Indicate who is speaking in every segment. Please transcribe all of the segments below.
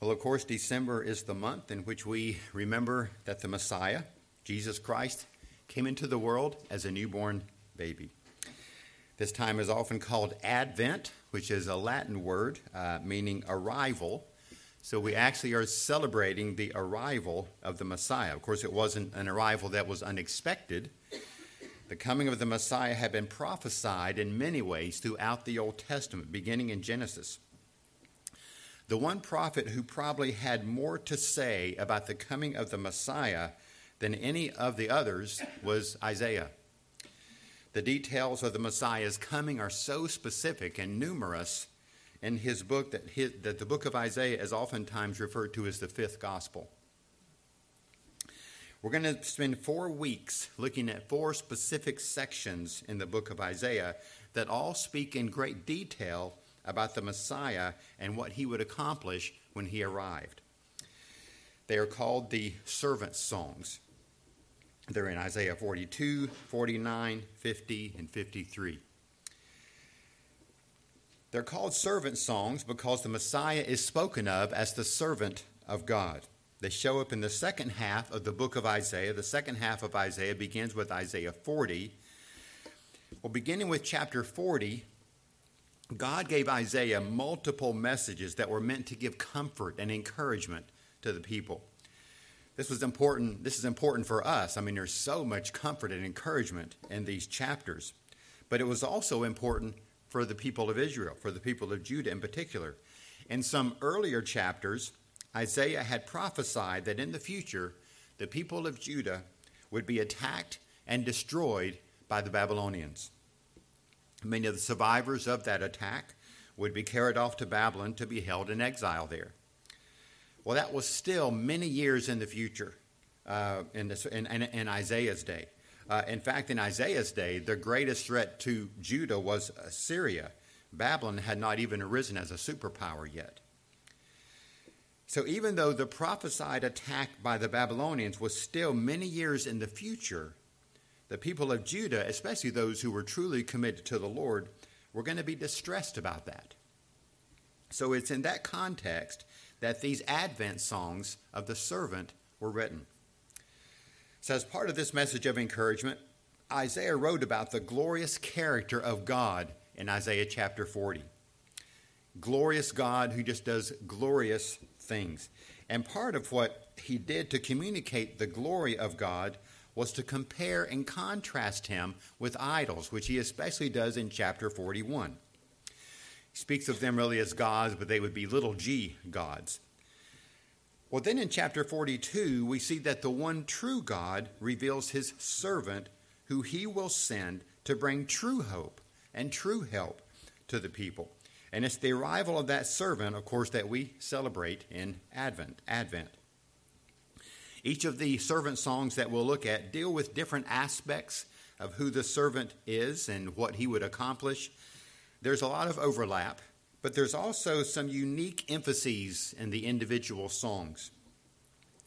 Speaker 1: Well, of course, December is the month in which we remember that the Messiah, Jesus Christ, came into the world as a newborn baby. This time is often called Advent, which is a Latin word uh, meaning arrival. So we actually are celebrating the arrival of the Messiah. Of course, it wasn't an arrival that was unexpected. The coming of the Messiah had been prophesied in many ways throughout the Old Testament, beginning in Genesis. The one prophet who probably had more to say about the coming of the Messiah than any of the others was Isaiah. The details of the Messiah's coming are so specific and numerous in his book that, his, that the book of Isaiah is oftentimes referred to as the fifth gospel. We're going to spend four weeks looking at four specific sections in the book of Isaiah that all speak in great detail about the Messiah and what he would accomplish when he arrived. They are called the servant songs. They're in Isaiah 42, 49, 50, and 53. They're called servant songs because the Messiah is spoken of as the servant of God. They show up in the second half of the book of Isaiah. The second half of Isaiah begins with Isaiah 40. Well, beginning with chapter 40, God gave Isaiah multiple messages that were meant to give comfort and encouragement to the people. This was important. This is important for us. I mean, there's so much comfort and encouragement in these chapters. But it was also important for the people of Israel, for the people of Judah in particular. In some earlier chapters, Isaiah had prophesied that in the future, the people of Judah would be attacked and destroyed by the Babylonians. Many of the survivors of that attack would be carried off to Babylon to be held in exile there. Well, that was still many years in the future uh, in, this, in, in, in, Isaiah's day. Uh, in fact, in Isaiah's day, the greatest threat to Judah was Assyria. Babylon had not even arisen as a superpower yet. So, even though the prophesied attack by the Babylonians was still many years in the future, the people of Judah, especially those who were truly committed to the Lord, were going to be distressed about that. So it's in that context that these Advent songs of the servant were written. So, as part of this message of encouragement, Isaiah wrote about the glorious character of God in Isaiah chapter 40. Glorious God who just does glorious things. And part of what he did to communicate the glory of God was to compare and contrast him with idols, which he especially does in chapter 41. He speaks of them really as gods, but they would be little g gods. Well, then in chapter 42, we see that the one true God reveals his servant who he will send to bring true hope and true help to the people. And it's the arrival of that servant, of course, that we celebrate in Advent. Advent. Each of the servant songs that we'll look at deal with different aspects of who the servant is and what he would accomplish. There's a lot of overlap, but there's also some unique emphases in the individual songs.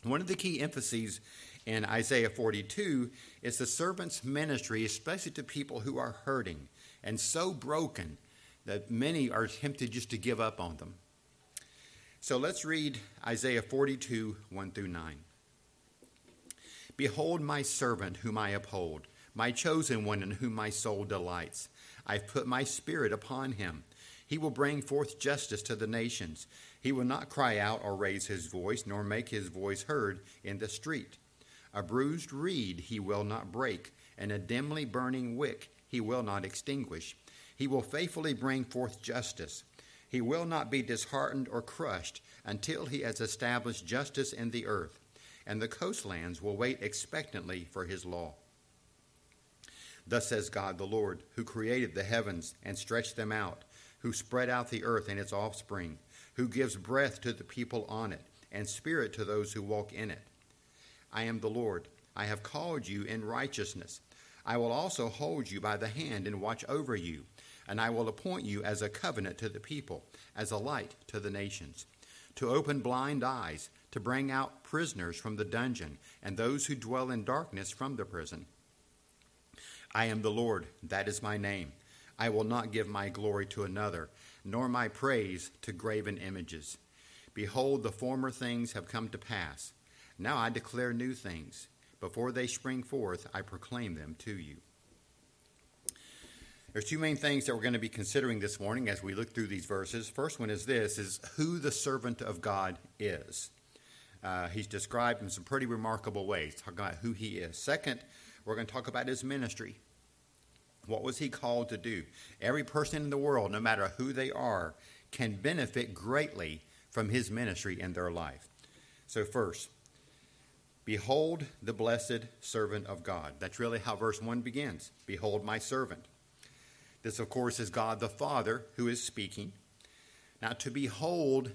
Speaker 1: One of the key emphases in Isaiah 42 is the servant's ministry, especially to people who are hurting and so broken that many are tempted just to give up on them. So let's read Isaiah 42, 1 through 9. Behold my servant whom I uphold, my chosen one in whom my soul delights. I've put my spirit upon him. He will bring forth justice to the nations. He will not cry out or raise his voice, nor make his voice heard in the street. A bruised reed he will not break, and a dimly burning wick he will not extinguish. He will faithfully bring forth justice. He will not be disheartened or crushed until he has established justice in the earth and the coastlands will wait expectantly for his law. Thus says God the Lord, who created the heavens and stretched them out, who spread out the earth and its offspring, who gives breath to the people on it, and spirit to those who walk in it. I am the Lord. I have called you in righteousness. I will also hold you by the hand and watch over you, and I will appoint you as a covenant to the people, as a light to the nations, to open blind eyes to bring out prisoners from the dungeon and those who dwell in darkness from the prison. I am the Lord, that is my name. I will not give my glory to another, nor my praise to graven images. Behold, the former things have come to pass. Now I declare new things. Before they spring forth, I proclaim them to you. There's two main things that we're going to be considering this morning as we look through these verses. First one is this is who the servant of God is. Uh, he's described in some pretty remarkable ways, talking about who he is. Second, we're going to talk about his ministry. What was he called to do? Every person in the world, no matter who they are, can benefit greatly from his ministry in their life. So, first, behold the blessed servant of God. That's really how verse 1 begins. Behold my servant. This, of course, is God the Father who is speaking. Now, to behold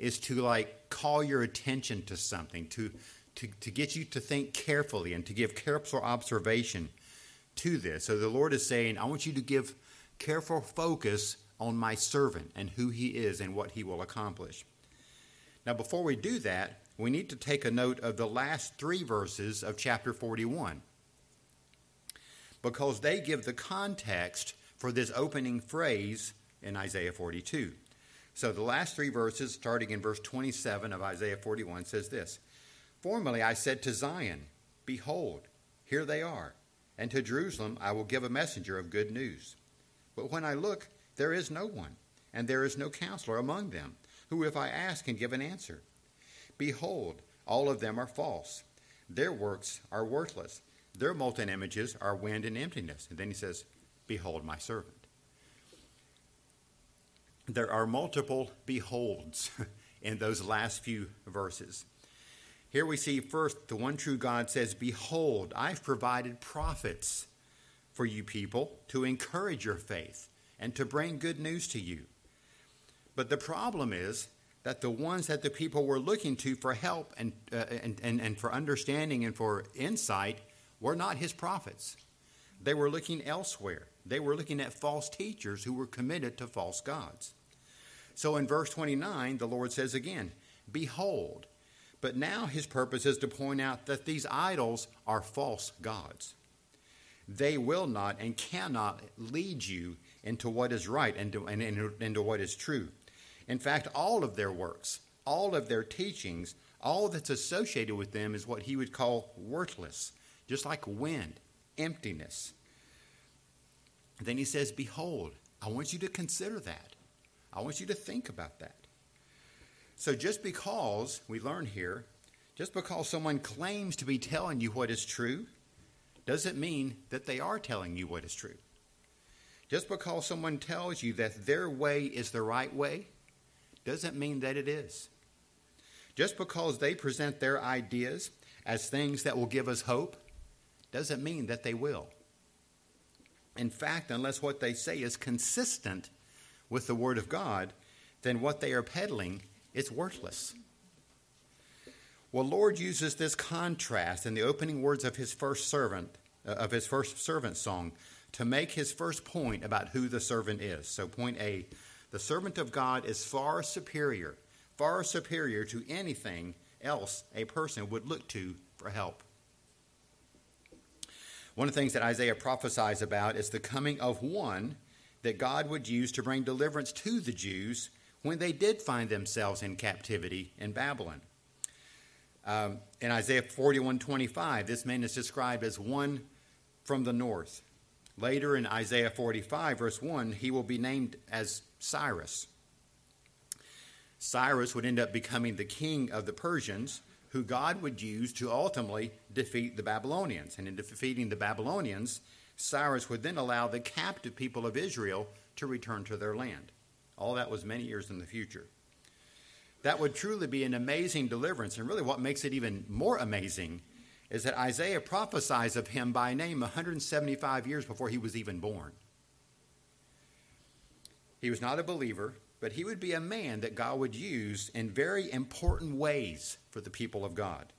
Speaker 1: is to like call your attention to something, to, to, to get you to think carefully and to give careful observation to this. So the Lord is saying, I want you to give careful focus on my servant and who he is and what he will accomplish. Now, before we do that, we need to take a note of the last three verses of chapter 41 because they give the context for this opening phrase in Isaiah 42. So the last three verses, starting in verse 27 of Isaiah 41, says this Formerly I said to Zion, Behold, here they are, and to Jerusalem I will give a messenger of good news. But when I look, there is no one, and there is no counselor among them, who, if I ask, can give an answer. Behold, all of them are false. Their works are worthless. Their molten images are wind and emptiness. And then he says, Behold my servant. There are multiple beholds in those last few verses. Here we see first the one true God says, Behold, I've provided prophets for you people to encourage your faith and to bring good news to you. But the problem is that the ones that the people were looking to for help and, uh, and, and, and for understanding and for insight were not his prophets. They were looking elsewhere. They were looking at false teachers who were committed to false gods. So in verse 29, the Lord says again, Behold. But now his purpose is to point out that these idols are false gods. They will not and cannot lead you into what is right and, to, and into, into what is true. In fact, all of their works, all of their teachings, all that's associated with them is what he would call worthless, just like wind, emptiness. Then he says, Behold, I want you to consider that. I want you to think about that. So just because, we learn here, just because someone claims to be telling you what is true, doesn't mean that they are telling you what is true. Just because someone tells you that their way is the right way, doesn't mean that it is. Just because they present their ideas as things that will give us hope, doesn't mean that they will. In fact, unless what they say is consistent with the Word of God, then what they are peddling is worthless. Well, Lord uses this contrast in the opening words of his first servant, uh, of his first servant song, to make his first point about who the servant is. So, point A the servant of God is far superior, far superior to anything else a person would look to for help. One of the things that Isaiah prophesies about is the coming of one that God would use to bring deliverance to the Jews when they did find themselves in captivity in Babylon. Um, in Isaiah 41:25, this man is described as one from the north. Later in Isaiah 45, verse 1, he will be named as Cyrus. Cyrus would end up becoming the king of the Persians, who God would use to ultimately defeat the Babylonians. And in defeating the Babylonians, Cyrus would then allow the captive people of Israel to return to their land. All that was many years in the future. That would truly be an amazing deliverance. And really, what makes it even more amazing is that Isaiah prophesies of him by name 175 years before he was even born. He was not a believer, but he would be a man that God would use in very important ways for the people of God.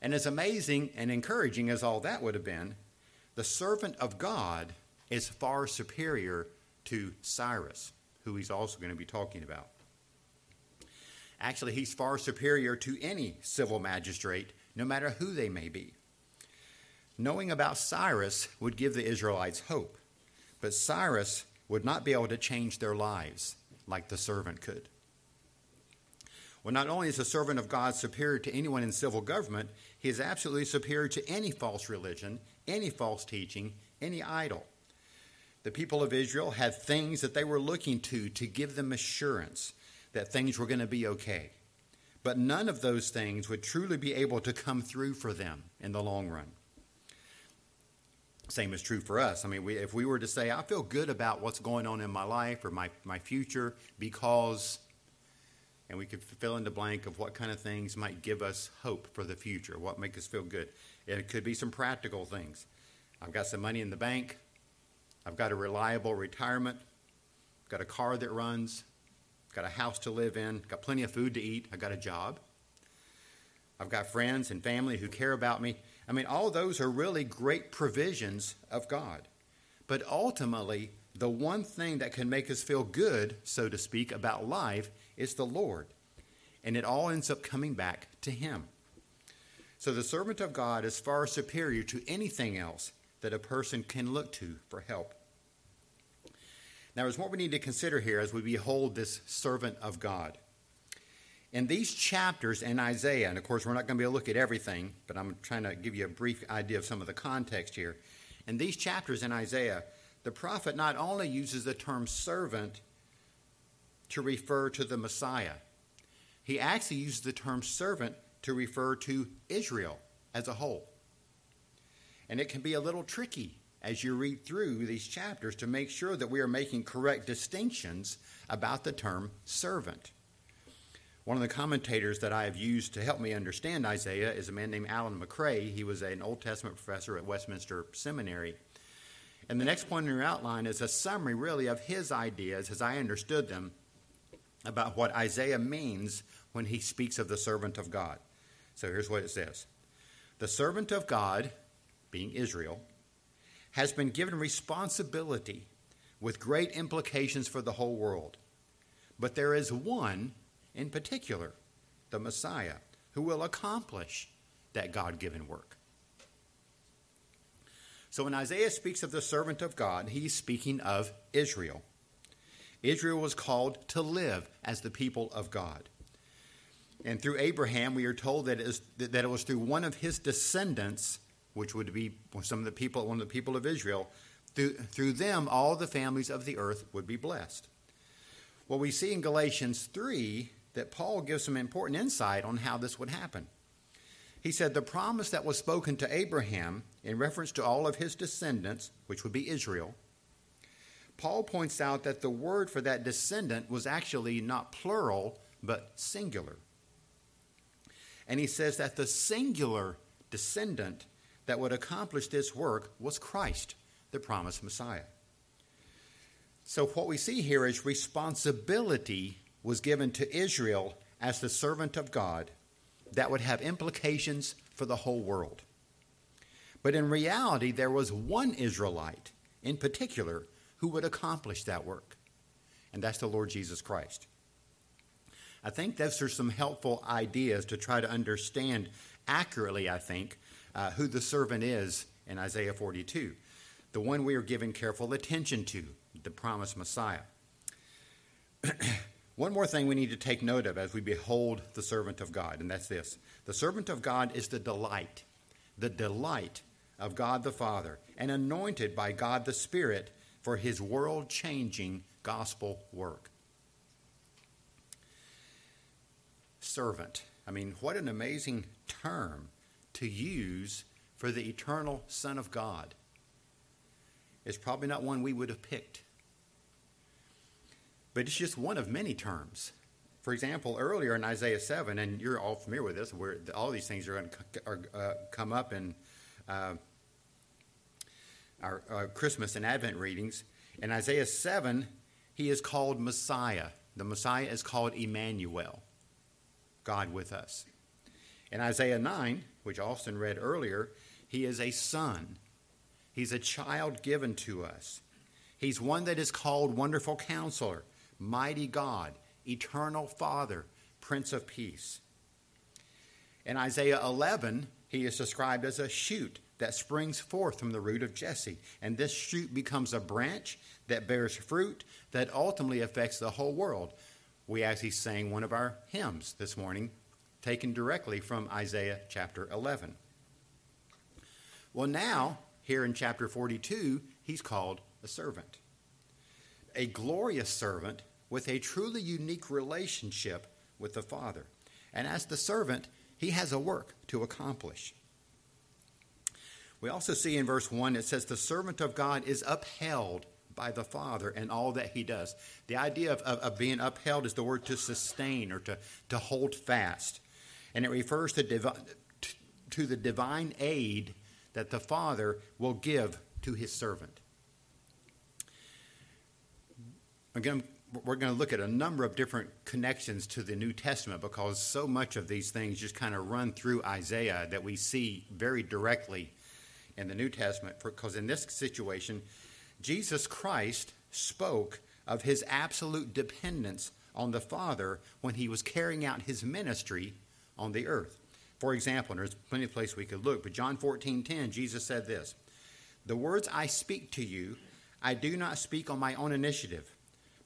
Speaker 1: And as amazing and encouraging as all that would have been, the servant of God is far superior to Cyrus, who he's also going to be talking about. Actually, he's far superior to any civil magistrate, no matter who they may be. Knowing about Cyrus would give the Israelites hope, but Cyrus would not be able to change their lives like the servant could. Well, not only is the servant of God superior to anyone in civil government, he is absolutely superior to any false religion, any false teaching, any idol. The people of Israel had things that they were looking to to give them assurance that things were going to be okay. But none of those things would truly be able to come through for them in the long run. Same is true for us. I mean, we, if we were to say, I feel good about what's going on in my life or my, my future because, and we could fill in the blank of what kind of things might give us hope for the future, what make us feel good. It could be some practical things. I've got some money in the bank. I've got a reliable retirement. I've got a car that runs. I've got a house to live in. I've Got plenty of food to eat. I've got a job. I've got friends and family who care about me. I mean, all those are really great provisions of God. But ultimately, the one thing that can make us feel good, so to speak, about life is the Lord. And it all ends up coming back to Him. So the servant of God is far superior to anything else that a person can look to for help. Now, there's more we need to consider here as we behold this servant of God. In these chapters in Isaiah, and of course, we're not going to be able to look at everything, but I'm trying to give you a brief idea of some of the context here. In these chapters in Isaiah, the prophet not only uses the term servant to refer to the Messiah, he actually uses the term servant to refer to Israel as a whole. And it can be a little tricky as you read through these chapters to make sure that we are making correct distinctions about the term servant. One of the commentators that I have used to help me understand Isaiah is a man named Allan MacRae. He was an Old Testament professor at Westminster Seminary. And the next point in your outline is a summary, really, of his ideas, as I understood them, about what Isaiah means when he speaks of the servant of God. So here's what it says The servant of God, being Israel, has been given responsibility with great implications for the whole world. But there is one in particular, the Messiah, who will accomplish that God given work. So when Isaiah speaks of the servant of God, he's speaking of Israel. Israel was called to live as the people of God. And through Abraham, we are told that it, is, that it was through one of his descendants, which would be some of the people, one of the people of Israel, through, through them all the families of the earth would be blessed. What we see in Galatians 3 that Paul gives some important insight on how this would happen. He said the promise that was spoken to Abraham in reference to all of his descendants, which would be Israel, Paul points out that the word for that descendant was actually not plural, but singular. And he says that the singular descendant that would accomplish this work was Christ, the promised Messiah. So, what we see here is responsibility was given to Israel as the servant of God that would have implications for the whole world. But in reality, there was one Israelite in particular who would accomplish that work, and that's the Lord Jesus Christ. I think those are some helpful ideas to try to understand accurately, I think, uh, who the servant is in Isaiah 42, the one we are giving careful attention to, the promised Messiah. One more thing we need to take note of as we behold the servant of God, and that's this the servant of God is the delight, the delight of God the Father, and anointed by God the Spirit for his world changing gospel work. Servant. I mean, what an amazing term to use for the eternal Son of God. It's probably not one we would have picked but it's just one of many terms. For example, earlier in Isaiah 7, and you're all familiar with this, where all these things are going to uh, come up in uh, our uh, Christmas and Advent readings. In Isaiah 7, he is called Messiah. The Messiah is called Emmanuel, God with us. In Isaiah 9, which Austin read earlier, he is a son. He's a child given to us. He's one that is called Wonderful Counselor, mighty God, eternal Father, Prince of Peace. In Isaiah 11, he is described as a shoot that springs forth from the root of Jesse. And this shoot becomes a branch that bears fruit that ultimately affects the whole world. we actually sang one of our hymns this morning, taken directly from Isaiah chapter 11. Well, now, here in chapter 42, he's called a servant. A glorious servant with a truly unique relationship with the Father. And as the servant, he has a work to accomplish. We also see in verse 1 it says, The servant of God is upheld by the Father in all that he does. The idea of, of, of, being upheld is the word to sustain or to, to hold fast. And it refers to, divi- to the divine aid that the Father will give to his servant. Again, we're going to look at a number of different connections to the New Testament because so much of these things just kind of run through Isaiah that we see very directly in the New Testament. Because in this situation, Jesus Christ spoke of his absolute dependence on the Father when he was carrying out his ministry on the earth. For example, there's plenty of places we could look, but John 14 10, Jesus said this The words I speak to you, I do not speak on my own initiative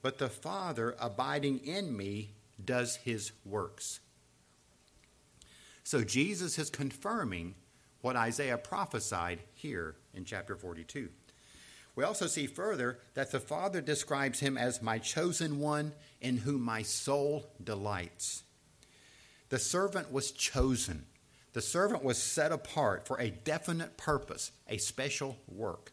Speaker 1: but the Father abiding in me does his works. So Jesus is confirming what Isaiah prophesied here in chapter 42. We also see further that the Father describes him as my chosen one in whom my soul delights. The servant was chosen. The servant was set apart for a definite purpose, a special work.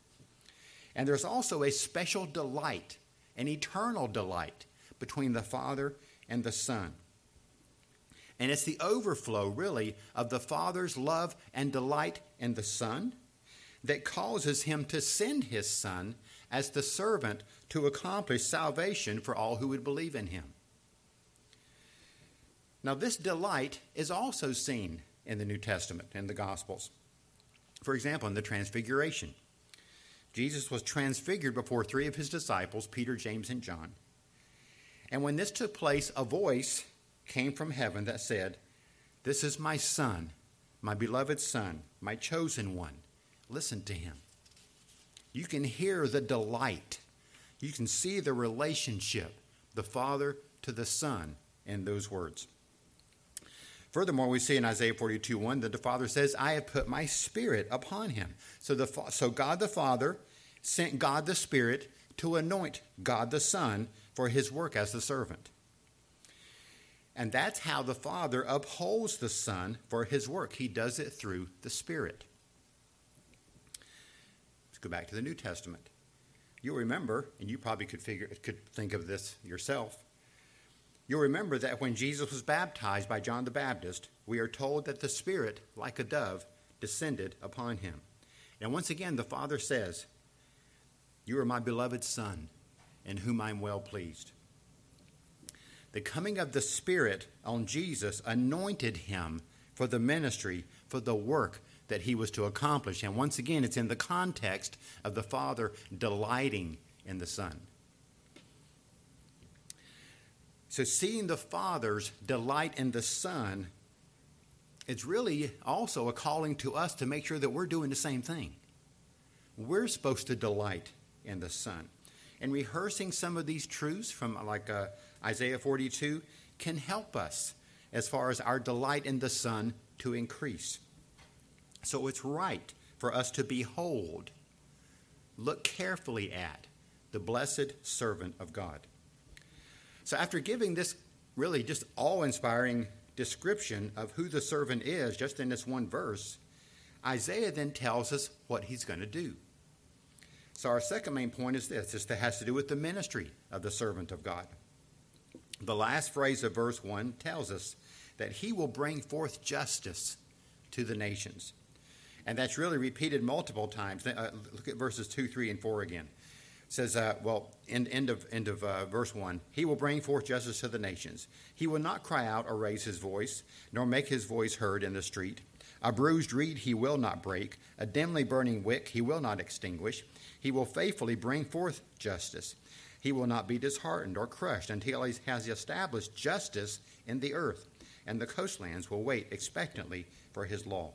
Speaker 1: And there's also a special delight an eternal delight between the Father and the Son. And it's the overflow, really, of the Father's love and delight in the Son that causes him to send his Son as the servant to accomplish salvation for all who would believe in him. Now, this delight is also seen in the New Testament and the Gospels. For example, in the Transfiguration. Jesus was transfigured before three of his disciples, Peter, James, and John. And when this took place, a voice came from heaven that said, This is my Son, my beloved Son, my chosen one. Listen to him. You can hear the delight. You can see the relationship, the Father to the Son, in those words. Furthermore, we see in Isaiah 42 1 that the Father says, I have put my Spirit upon him. So, the, so God the Father sent God the Spirit to anoint God the Son for his work as the servant. And that's how the Father upholds the Son for his work. He does it through the Spirit. Let's go back to the New Testament. You'll remember, and you probably could figure could think of this yourself. You'll remember that when Jesus was baptized by John the Baptist, we are told that the Spirit, like a dove, descended upon him. And once again, the Father says, You are my beloved Son, in whom I am well pleased. The coming of the Spirit on Jesus anointed him for the ministry, for the work that he was to accomplish. And once again, it's in the context of the Father delighting in the Son. So, seeing the Father's delight in the Son, it's really also a calling to us to make sure that we're doing the same thing. We're supposed to delight in the Son. And rehearsing some of these truths from like uh, Isaiah 42 can help us as far as our delight in the Son to increase. So it's right for us to behold, look carefully at the blessed servant of God. So, after giving this really just awe inspiring description of who the servant is, just in this one verse, Isaiah then tells us what he's going to do. So, our second main point is this it has to do with the ministry of the servant of God. The last phrase of verse 1 tells us that he will bring forth justice to the nations. And that's really repeated multiple times. Uh, look at verses 2, 3, and 4 again says, uh, well, end, end of, end of uh, verse 1 He will bring forth justice to the nations. He will not cry out or raise his voice, nor make his voice heard in the street. A bruised reed he will not break, a dimly burning wick he will not extinguish. He will faithfully bring forth justice. He will not be disheartened or crushed until he has established justice in the earth, and the coastlands will wait expectantly for his law.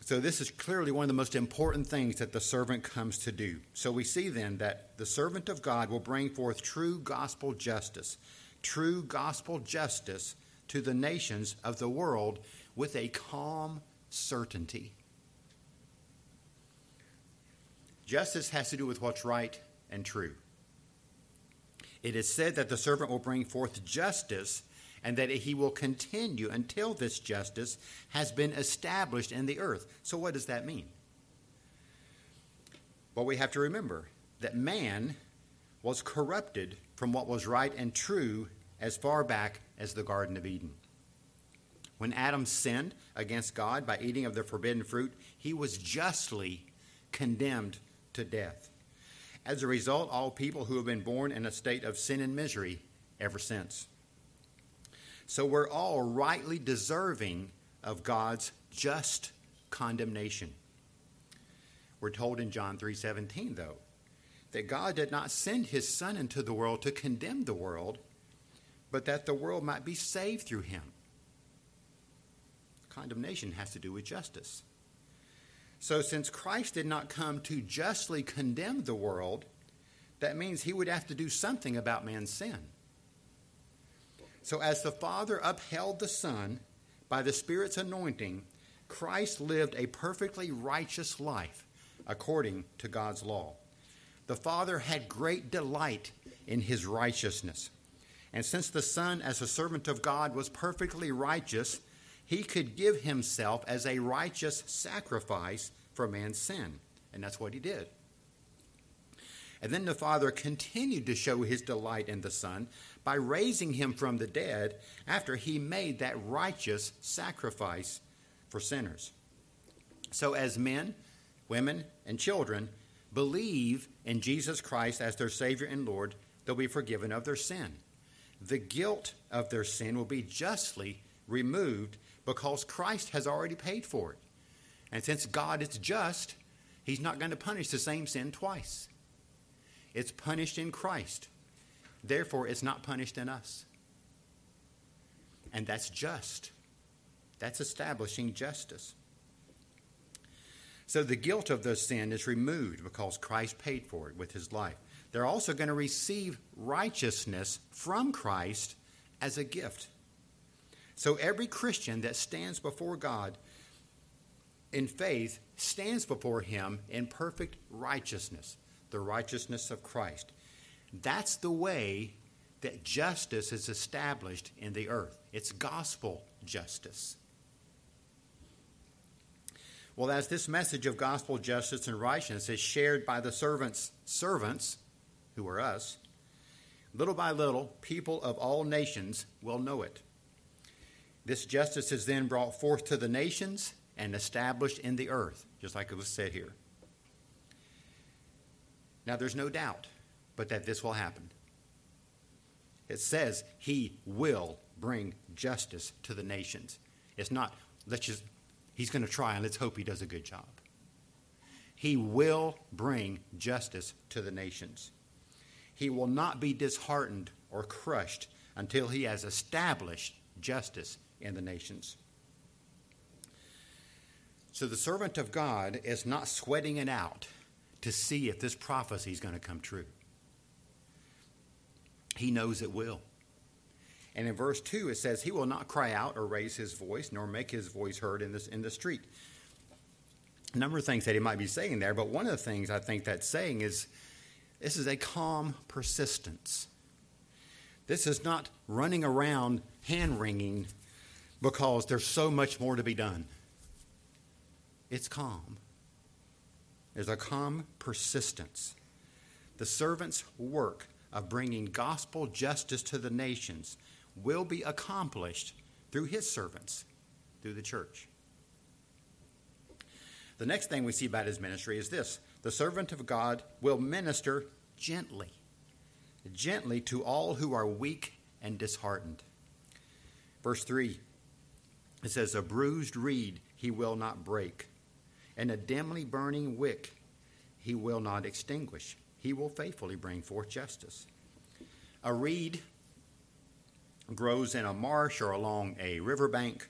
Speaker 1: So, this is clearly one of the most important things that the servant comes to do. So, we see then that the servant of God will bring forth true gospel justice, true gospel justice to the nations of the world with a calm certainty. Justice has to do with what's right and true. It is said that the servant will bring forth justice and that he will continue until this justice has been established in the earth. So, what does that mean? Well, we have to remember that man was corrupted from what was right and true as far back as the Garden of Eden. When Adam sinned against God by eating of the forbidden fruit, he was justly condemned to death. As a result, all people who have been born in a state of sin and misery ever since. So we're all rightly deserving of God's just condemnation. We're told in John 3:17 though that God did not send his son into the world to condemn the world, but that the world might be saved through him. Condemnation has to do with justice. So, since Christ did not come to justly condemn the world, that means he would have to do something about man's sin. So, as the Father upheld the Son by the Spirit's anointing, Christ lived a perfectly righteous life according to God's law. The Father had great delight in his righteousness. And since the Son, as a servant of God, was perfectly righteous, he could give himself as a righteous sacrifice for man's sin. And that's what he did. And then the Father continued to show his delight in the Son by raising him from the dead after he made that righteous sacrifice for sinners. So, as men, women, and children believe in Jesus Christ as their Savior and Lord, they'll be forgiven of their sin. The guilt of their sin will be justly removed because Christ has already paid for it. And since God is just, He's not going to punish the same sin twice. It's punished in Christ. Therefore, it's not punished in us. And that's just. That's establishing justice. So the guilt of the sin is removed because Christ paid for it with his life. They're also going to receive righteousness from Christ as a gift. So every Christian that stands before God in faith stands before him in perfect righteousness the righteousness of Christ. That's the way that justice is established in the earth. It's gospel justice. Well, as this message of gospel justice and righteousness is shared by the servants' servants, who are us, little by little, people of all nations will know it. This justice is then brought forth to the nations and established in the earth, just like it was said here. Now, there's no doubt but that this will happen. It says he will bring justice to the nations. It's not, let's just, he's going to try and let's hope he does a good job. He will bring justice to the nations. He will not be disheartened or crushed until he has established justice in the nations. So the servant of God is not sweating it out to see if this prophecy is going to come true. He knows it will. And in verse 2, it says, He will not cry out or raise his voice, nor make his voice heard in, this, in the street. A number of things that he might be saying there, but one of the things I think that's saying is this is a calm persistence. This is not running around hand wringing because there's so much more to be done. It's calm. There's a calm persistence. The servant's work of bringing gospel justice to the nations will be accomplished through his servants, through the church. The next thing we see about his ministry is this the servant of God will minister gently, gently to all who are weak and disheartened. Verse 3 it says, A bruised reed he will not break and a dimly burning wick he will not extinguish. He will faithfully bring forth justice. A reed grows in a marsh or along a riverbank.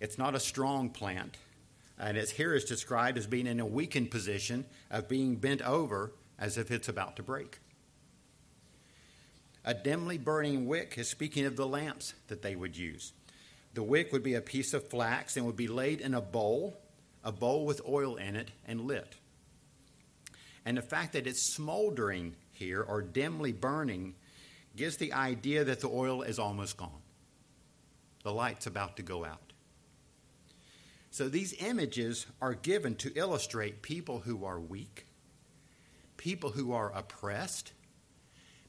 Speaker 1: It's not a strong plant, And it's here is described as being in a weakened position of being bent over as if it's about to break. A dimly burning wick is speaking of the lamps that they would use. The wick would be a piece of flax and would be laid in a bowl, a bowl with oil in it, and lit. And the fact that it's smoldering here or dimly burning gives the idea that the oil is almost gone. The light's about to go out. So these images are given to illustrate people who are weak, people who are oppressed,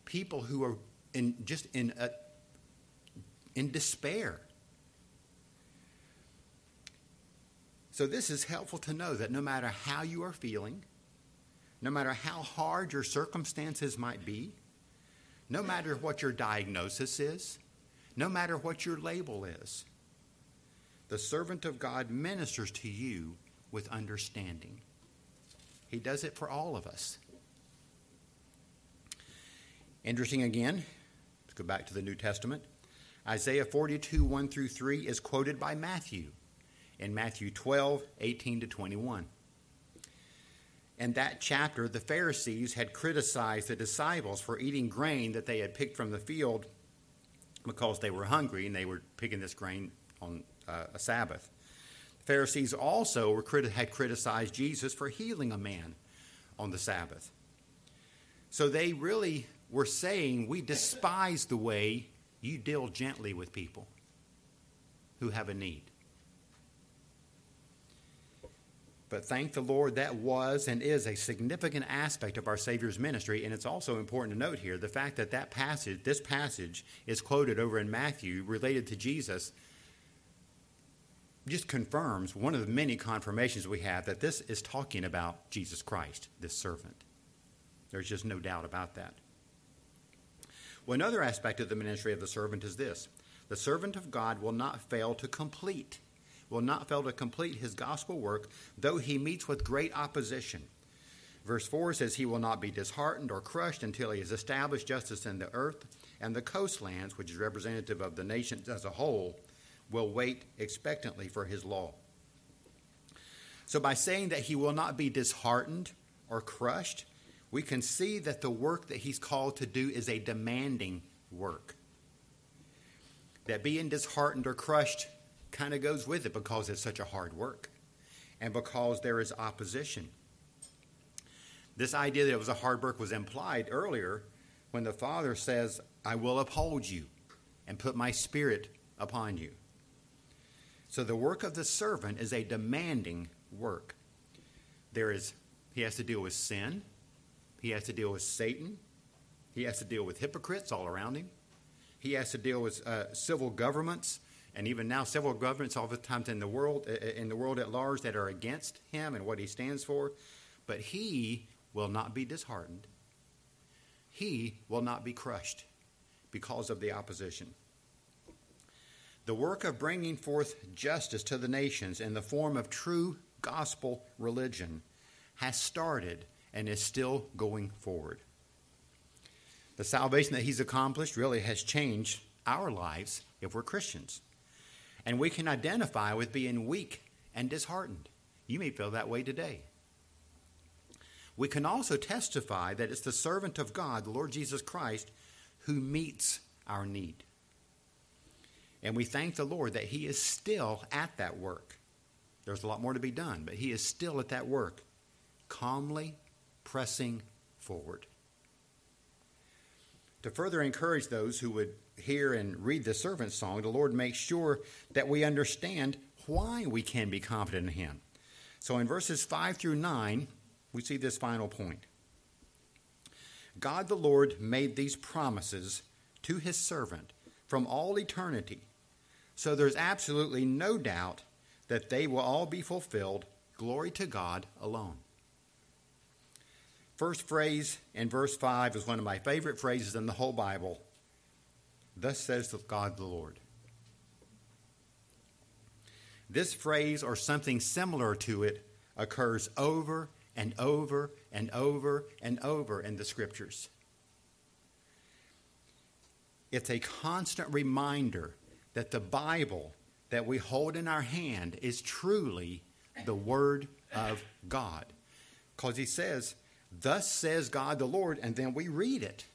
Speaker 1: people who are in just in a, in despair. So this is helpful to know that no matter how you are feeling, no matter how hard your circumstances might be, no matter what your diagnosis is, no matter what your label is, the servant of God ministers to you with understanding. He does it for all of us. Interesting again, let's go back to the New Testament. Isaiah 42, 1 through 3 is quoted by Matthew in Matthew 12, 18 to 21. In that chapter, the Pharisees had criticized the disciples for eating grain that they had picked from the field because they were hungry and they were picking this grain on uh, a Sabbath. The Pharisees also were, had criticized Jesus for healing a man on the Sabbath. So they really were saying, We despise the way you deal gently with people who have a need. But thank the Lord, that was and is a significant aspect of our Savior's ministry. And it's also important to note here the fact that that passage, this passage, is quoted over in Matthew related to Jesus, just confirms one of the many confirmations we have that this is talking about Jesus Christ, this servant. There's just no doubt about that. Well, another aspect of the ministry of the servant is this the servant of God will not fail to complete, will not fail to complete his gospel work, though he meets with great opposition. Verse 4 says, He will not be disheartened or crushed until he has established justice in the earth, and the coastlands, which is representative of the nations as a whole, will wait expectantly for his law. So, by saying that he will not be disheartened or crushed, we can see that the work that he's called to do is a demanding work. That being disheartened or crushed kind of goes with it because it's such a hard work and because there is opposition. This idea that it was a hard work was implied earlier when the Father says, I will uphold you and put my spirit upon you. So the work of the servant is a demanding work. There is he has to deal with sin, he has to deal with Satan. He has to deal with hypocrites all around him. He has to deal with uh, civil governments, and even now, several governments, oftentimes in the world, in the world at large, that are against him and what he stands for. But he will not be disheartened. He will not be crushed because of the opposition. The work of bringing forth justice to the nations in the form of true gospel religion has started and is still going forward. The salvation that he's accomplished really has changed our lives if we're Christians. And we can identify with being weak and disheartened. You may feel that way today. We can also testify that it's the servant of God, the Lord Jesus Christ, who meets our need. And we thank the Lord that He is still at that work. There's a lot more to be done, but He is still at that work, calmly pressing forward. To further encourage those who would hear and read the servant song, the Lord makes sure that we understand why we can be confident in Him. So in verses 5 through 9, we see this final point. God the Lord made these promises to His servant from all eternity, so there's absolutely no doubt that they will all be fulfilled. Glory to God alone. First phrase in verse 5 is one of my favorite phrases in the whole Bible. Thus says God the Lord. This phrase or something similar to it occurs over and over and over and over in the scriptures. It's a constant reminder that the Bible that we hold in our hand is truly the Word of God. Because he says, Thus says God the Lord, and then we read it.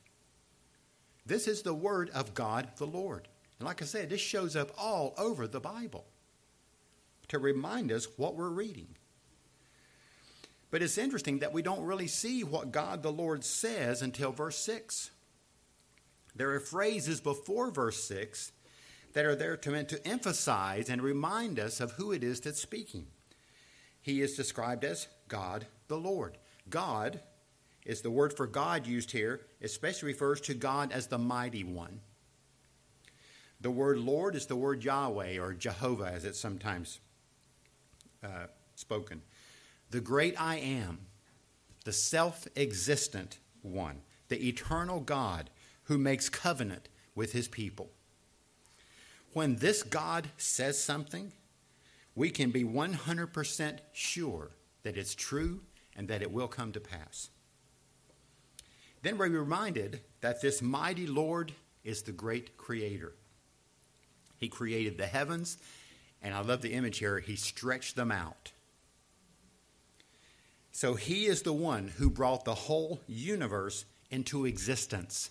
Speaker 1: This is the Word of God the Lord. And like I said, this shows up all over the Bible to remind us what we're reading. But it's interesting that we don't really see what God the Lord says until verse 6. There are phrases before verse 6 that are there to to emphasize and remind us of who it is that's speaking. He is described as God the Lord. God is the word for God used here, especially refers to God as the mighty one. The word Lord is the word Yahweh or Jehovah, as it's sometimes uh, spoken. The great I am, the self existent one, the eternal God who makes covenant with his people. When this God says something, we can be 100% sure that it's true and that it will come to pass. Then we're reminded that this mighty Lord is the great creator. He created the heavens, and I love the image here, he stretched them out. So he is the one who brought the whole universe into existence.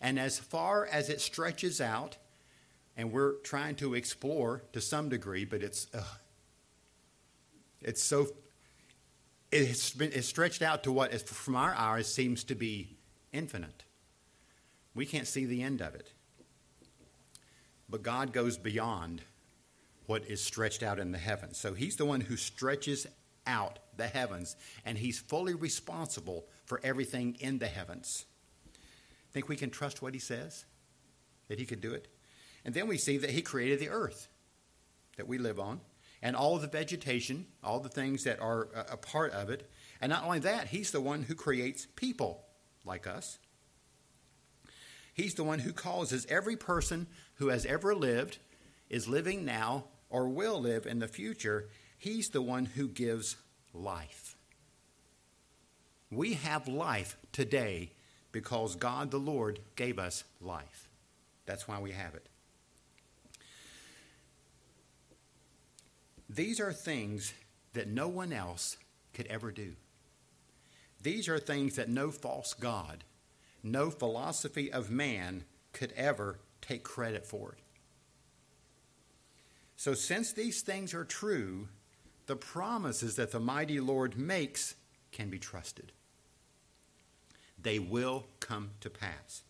Speaker 1: And as far as it stretches out, and we're trying to explore to some degree, but it's uh, it's so it's been it's stretched out to what from our eyes seems to be infinite. We can't see the end of it. But God goes beyond what is stretched out in the heavens. So he's the one who stretches out the heavens, and he's fully responsible for everything in the heavens. Think we can trust what he says? That he could do it? And then we see that he created the earth that we live on, and all the vegetation, all the things that are a part of it. And not only that, he's the one who creates people like us. He's the one who causes every person who has ever lived, is living now, or will live in the future. He's the one who gives life. We have life today because God the Lord gave us life. That's why we have it. These are things that no one else could ever do. These are things that no false God, no philosophy of man could ever take credit for. it. So, since these things are true, the promises that the mighty Lord makes can be trusted. They will come to pass.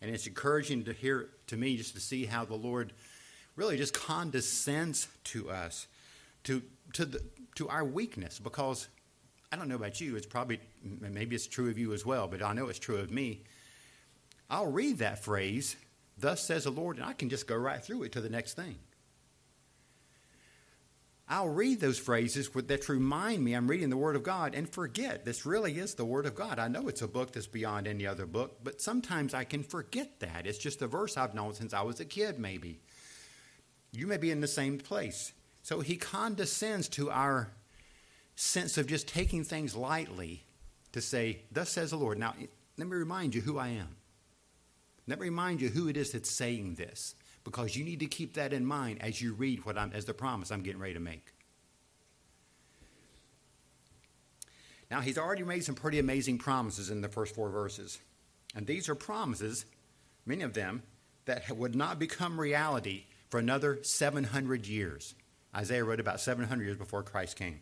Speaker 1: And it's encouraging to hear to me just to see how the Lord really just condescends to us, to to the to our weakness, because I don't know about you, it's probably, maybe it's true of you as well, but I know it's true of me. I'll read that phrase, thus says the Lord, and I can just go right through it to the next thing. I'll read those phrases that remind me I'm reading the Word of God and forget this really is the Word of God. I know it's a book that's beyond any other book, but sometimes I can forget that. It's just a verse I've known since I was a kid, maybe. You may be in the same place. So he condescends to our sense of just taking things lightly to say, Thus says the Lord. Now, let me remind you who I am. Let me remind you who it is that's saying this, because you need to keep that in mind as you read what I'm, as the promise I'm getting ready to make. Now, he's already made some pretty amazing promises in the first four verses. And these are promises, many of them, that would not become reality for another 700 years. Isaiah wrote about 700 years before Christ came.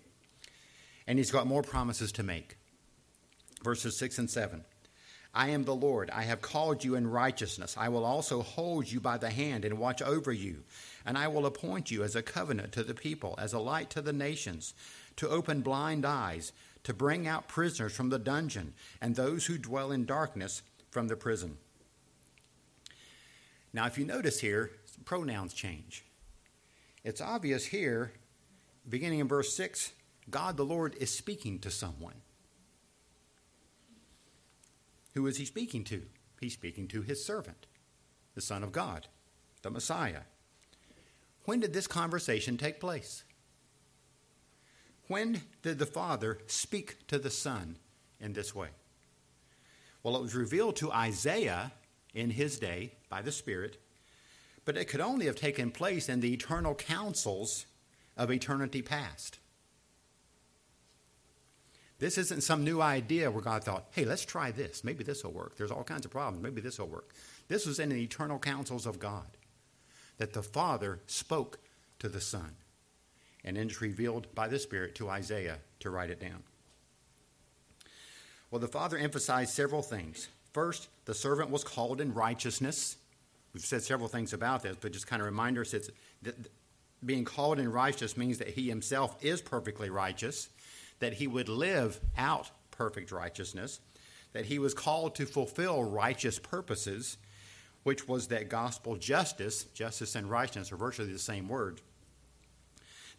Speaker 1: And he's got more promises to make. Verses 6 and 7. I am the Lord. I have called you in righteousness. I will also hold you by the hand and watch over you. And I will appoint you as a covenant to the people, as a light to the nations, to open blind eyes, to bring out prisoners from the dungeon, and those who dwell in darkness from the prison. Now, if you notice here, pronouns change. It's obvious here, beginning in verse 6, God the Lord is speaking to someone. Who is he speaking to? He's speaking to his servant, the Son of God, the Messiah. When did this conversation take place? When did the Father speak to the Son in this way? Well, it was revealed to Isaiah in his day by the Spirit, but it could only have taken place in the eternal councils of eternity past. This isn't some new idea where God thought, hey, let's try this. Maybe this will work. There's all kinds of problems. Maybe this will work. This was in the eternal counsels of God that the Father spoke to the Son. And then it's revealed by the Spirit to Isaiah to write it down. Well, the Father emphasized several things. First, the servant was called in righteousness. We've said several things about this, but just kind of remind us that being called in righteous means that he himself is perfectly righteous, that he would live out perfect righteousness, that he was called to fulfill righteous purposes, which was that gospel justice, justice and righteousness are virtually the same word,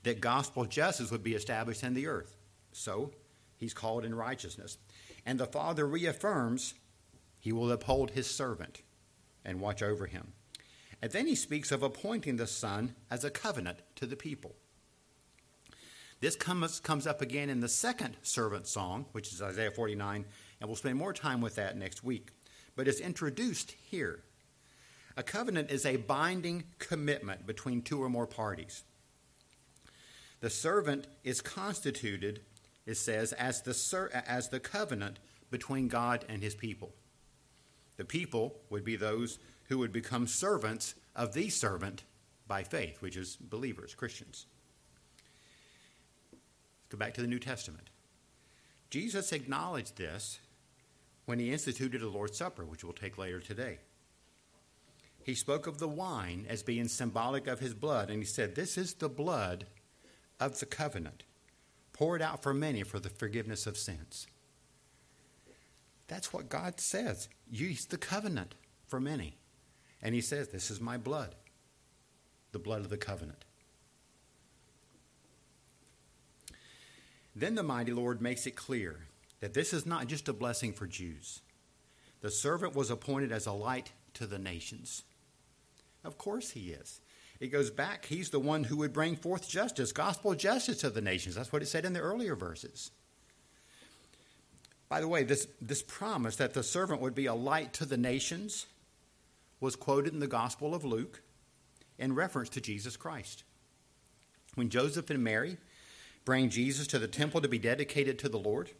Speaker 1: that gospel justice would be established in the earth. So he's called in righteousness. And the Father reaffirms he will uphold his servant and watch over him. And then he speaks of appointing the Son as a covenant to the people. This comes, comes up again in the second servant song, which is Isaiah 49, and we'll spend more time with that next week. But it's introduced here. A covenant is a binding commitment between two or more parties. The servant is constituted, it says, as the, as the covenant between God and his people. The people would be those who would become servants of the servant by faith, which is believers, Christians. Go back to the New Testament. Jesus acknowledged this when he instituted the Lord's Supper, which we'll take later today he spoke of the wine as being symbolic of his blood, and he said, This is the blood of the covenant, poured out for many for the forgiveness of sins. That's what God says. Use the covenant for many. And he says, This is my blood, the blood of the covenant. Then the mighty Lord makes it clear that this is not just a blessing for Jews. The servant was appointed as a light to the nations. Of course he is. It goes back, he's the one who would bring forth justice, gospel justice to the nations. That's what it said in the earlier verses. By the way, this, this promise that the servant would be a light to the nations was quoted in the Gospel of Luke in reference to Jesus Christ. When Joseph and Mary bring Jesus to the temple to be dedicated to the Lord,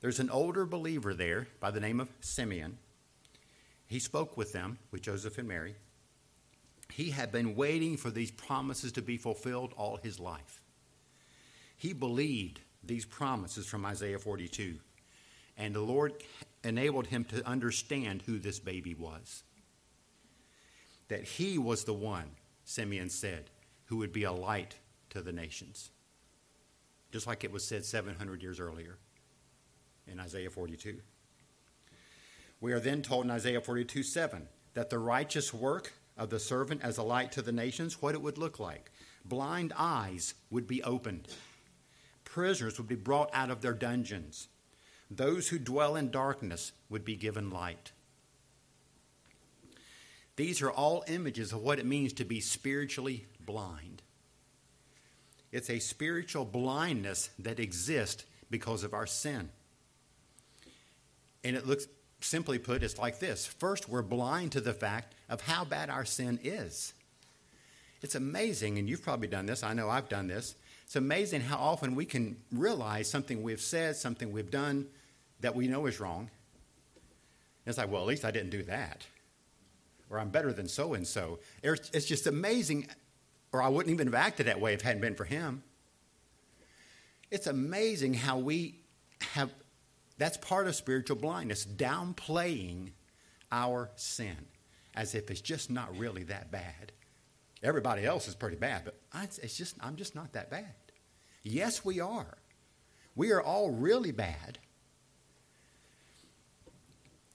Speaker 1: there's an older believer there by the name of Simeon. He spoke with them, with Joseph and Mary, he had been waiting for these promises to be fulfilled all his life. He believed these promises from Isaiah 42, and the Lord enabled him to understand who this baby was. That he was the one, Simeon said, who would be a light to the nations. Just like it was said 700 years earlier in Isaiah 42. We are then told in Isaiah 42 7 that the righteous work of the servant as a light to the nations, what it would look like. Blind eyes would be opened, prisoners would be brought out of their dungeons, those who dwell in darkness would be given light. These are all images of what it means to be spiritually blind. It's a spiritual blindness that exists because of our sin. And it looks simply put, it's like this. First, we're blind to the fact of how bad our sin is. It's amazing, and you've probably done this, I know I've done this. It's amazing how often we can realize something we've said, something we've done that we know is wrong. And it's like, well, at least I didn't do that. Or I'm better than so and so. It's just amazing, or I wouldn't even have acted that way if it hadn't been for him. It's amazing how we have that's part of spiritual blindness, downplaying our sin as if it's just not really that bad. Everybody else is pretty bad, but I, it's just, I'm just not that bad. Yes, we are. We are all really bad.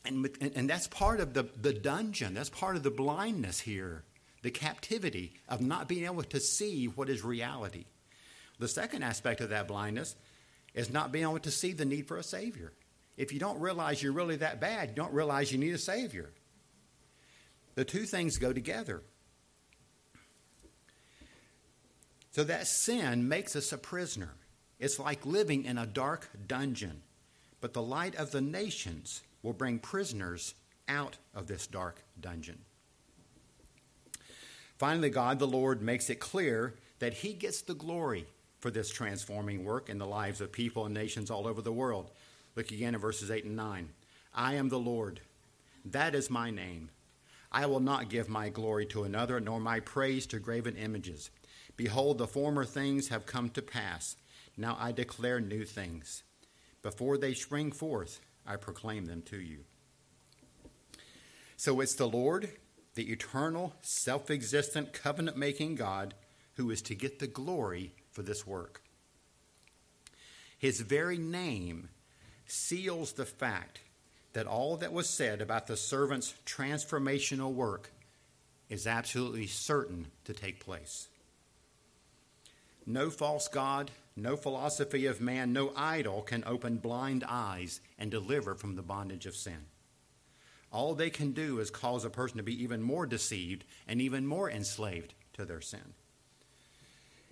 Speaker 1: And, and that's part of the, the dungeon. That's part of the blindness here, the captivity of not being able to see what is reality. The second aspect of that blindness is not being able to see the need for a Savior. If you don't realize you're really that bad, you don't realize you need a Savior. The two things go together. So that sin makes us a prisoner. It's like living in a dark dungeon. But the light of the nations will bring prisoners out of this dark dungeon. Finally, God the Lord makes it clear that He gets the glory for this transforming work in the lives of people and nations all over the world. Look again at verses 8 and 9. I am the Lord. That is my name. I will not give my glory to another, nor my praise to graven images. Behold, the former things have come to pass. Now I declare new things. Before they spring forth, I proclaim them to you. So it's the Lord, the eternal, self existent, covenant making God, who is to get the glory for this work. His very name seals the fact that all that was said about the servant's transformational work is absolutely certain to take place. No false God, no philosophy of man, no idol can open blind eyes and deliver from the bondage of sin. All they can do is cause a person to be even more deceived and even more enslaved to their sin.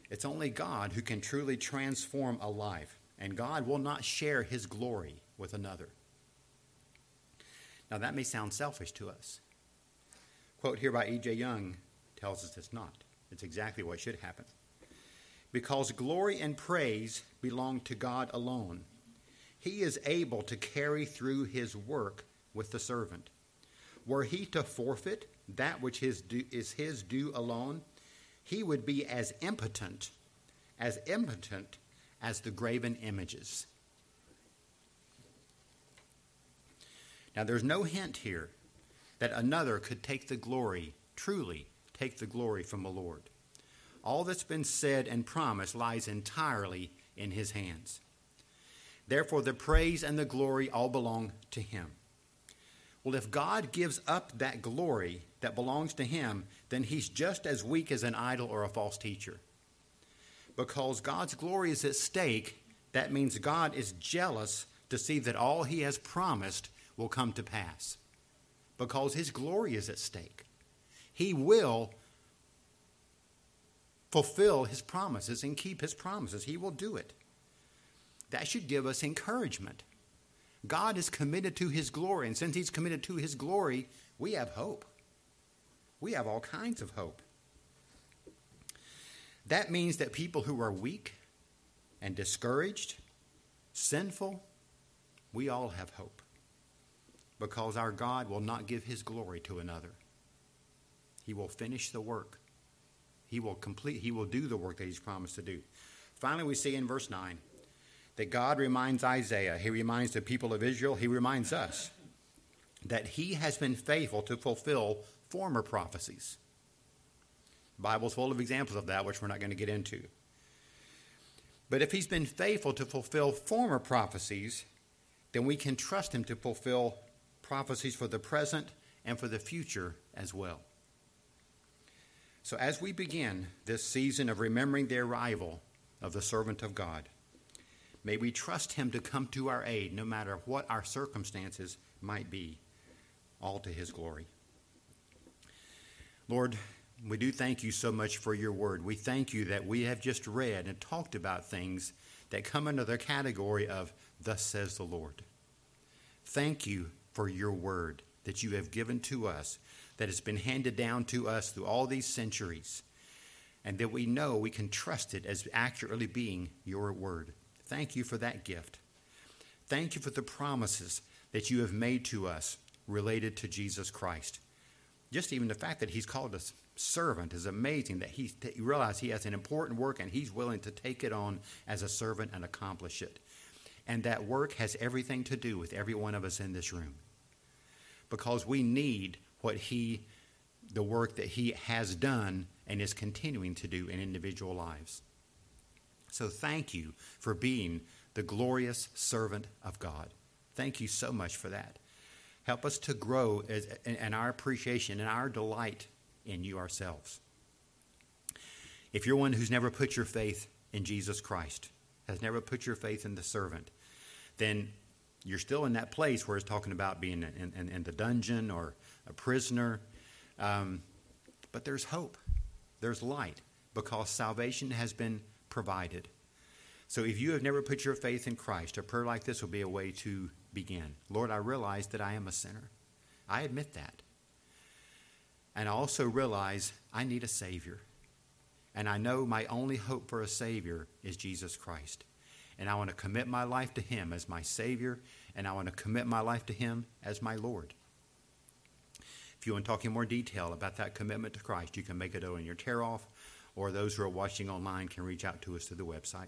Speaker 1: It's only God who can truly transform a life, and God will not share his glory with another. Now, that may sound selfish to us. Quote here by E.J. Young tells us it's not. It's exactly what should happen. Because glory and praise belong to God alone, He is able to carry through His work with the servant. Were He to forfeit that which is His due alone, He would be as impotent, as impotent as the graven images. Now, there's no hint here that another could take the glory, truly take the glory from the Lord. All that's been said and promised lies entirely in his hands. Therefore, the praise and the glory all belong to him. Well, if God gives up that glory that belongs to him, then he's just as weak as an idol or a false teacher. Because God's glory is at stake, that means God is jealous to see that all he has promised will come to pass because his glory is at stake. He will fulfill his promises and keep his promises. He will do it. That should give us encouragement. God is committed to his glory, and since he's committed to his glory, we have hope. We have all kinds of hope. That means that people who are weak and discouraged, sinful, we all have hope because our God will not give his glory to another. He will finish the work. He will complete he will do the work that he's promised to do. Finally we see in verse 9 that God reminds Isaiah, he reminds the people of Israel, he reminds us that he has been faithful to fulfill former prophecies. The Bible's full of examples of that which we're not going to get into. But if he's been faithful to fulfill former prophecies, then we can trust him to fulfill prophecies for the present and for the future as well. So, as we begin this season of remembering the arrival of the servant of God, may we trust him to come to our aid no matter what our circumstances might be, all to his glory. Lord, we do thank you so much for your word. We thank you that we have just read and talked about things that come under the category of, Thus says the Lord. Thank you for your word that you have given to us, that has been handed down to us through all these centuries, and that we know we can trust it as accurately being your word. Thank you for that gift. Thank you for the promises that you have made to us related to Jesus Christ. Just even the fact that he's called us servant is amazing that he, realizes he has an important work and he's willing to take it on as a servant and accomplish it. And that work has everything to do with every one of us in this room because we need what he the work that he has done and is continuing to do in individual lives. So thank you for being the glorious servant of God. Thank you so much for that. Help us to grow in our appreciation and our delight in you ourselves. If you're one who's never put your faith in Jesus Christ, has never put your faith in the servant, then you're still in that place where it's talking about being in, in, in the dungeon or a prisoner. Um, but there's hope, there's light, because salvation has been provided. So if you have never put your faith in Christ, a prayer like this will be a way to begin. Lord, I realize that I am a sinner. I admit that. And I also realize I need a Savior. And I know my only hope for a Savior is Jesus Christ. And I want to commit my life to Him as my Savior, and I want to commit my life to Him as my Lord. If you want to talk in more detail about that commitment to Christ, you can make it on your tear off, or those who are watching online can reach out to us through the website.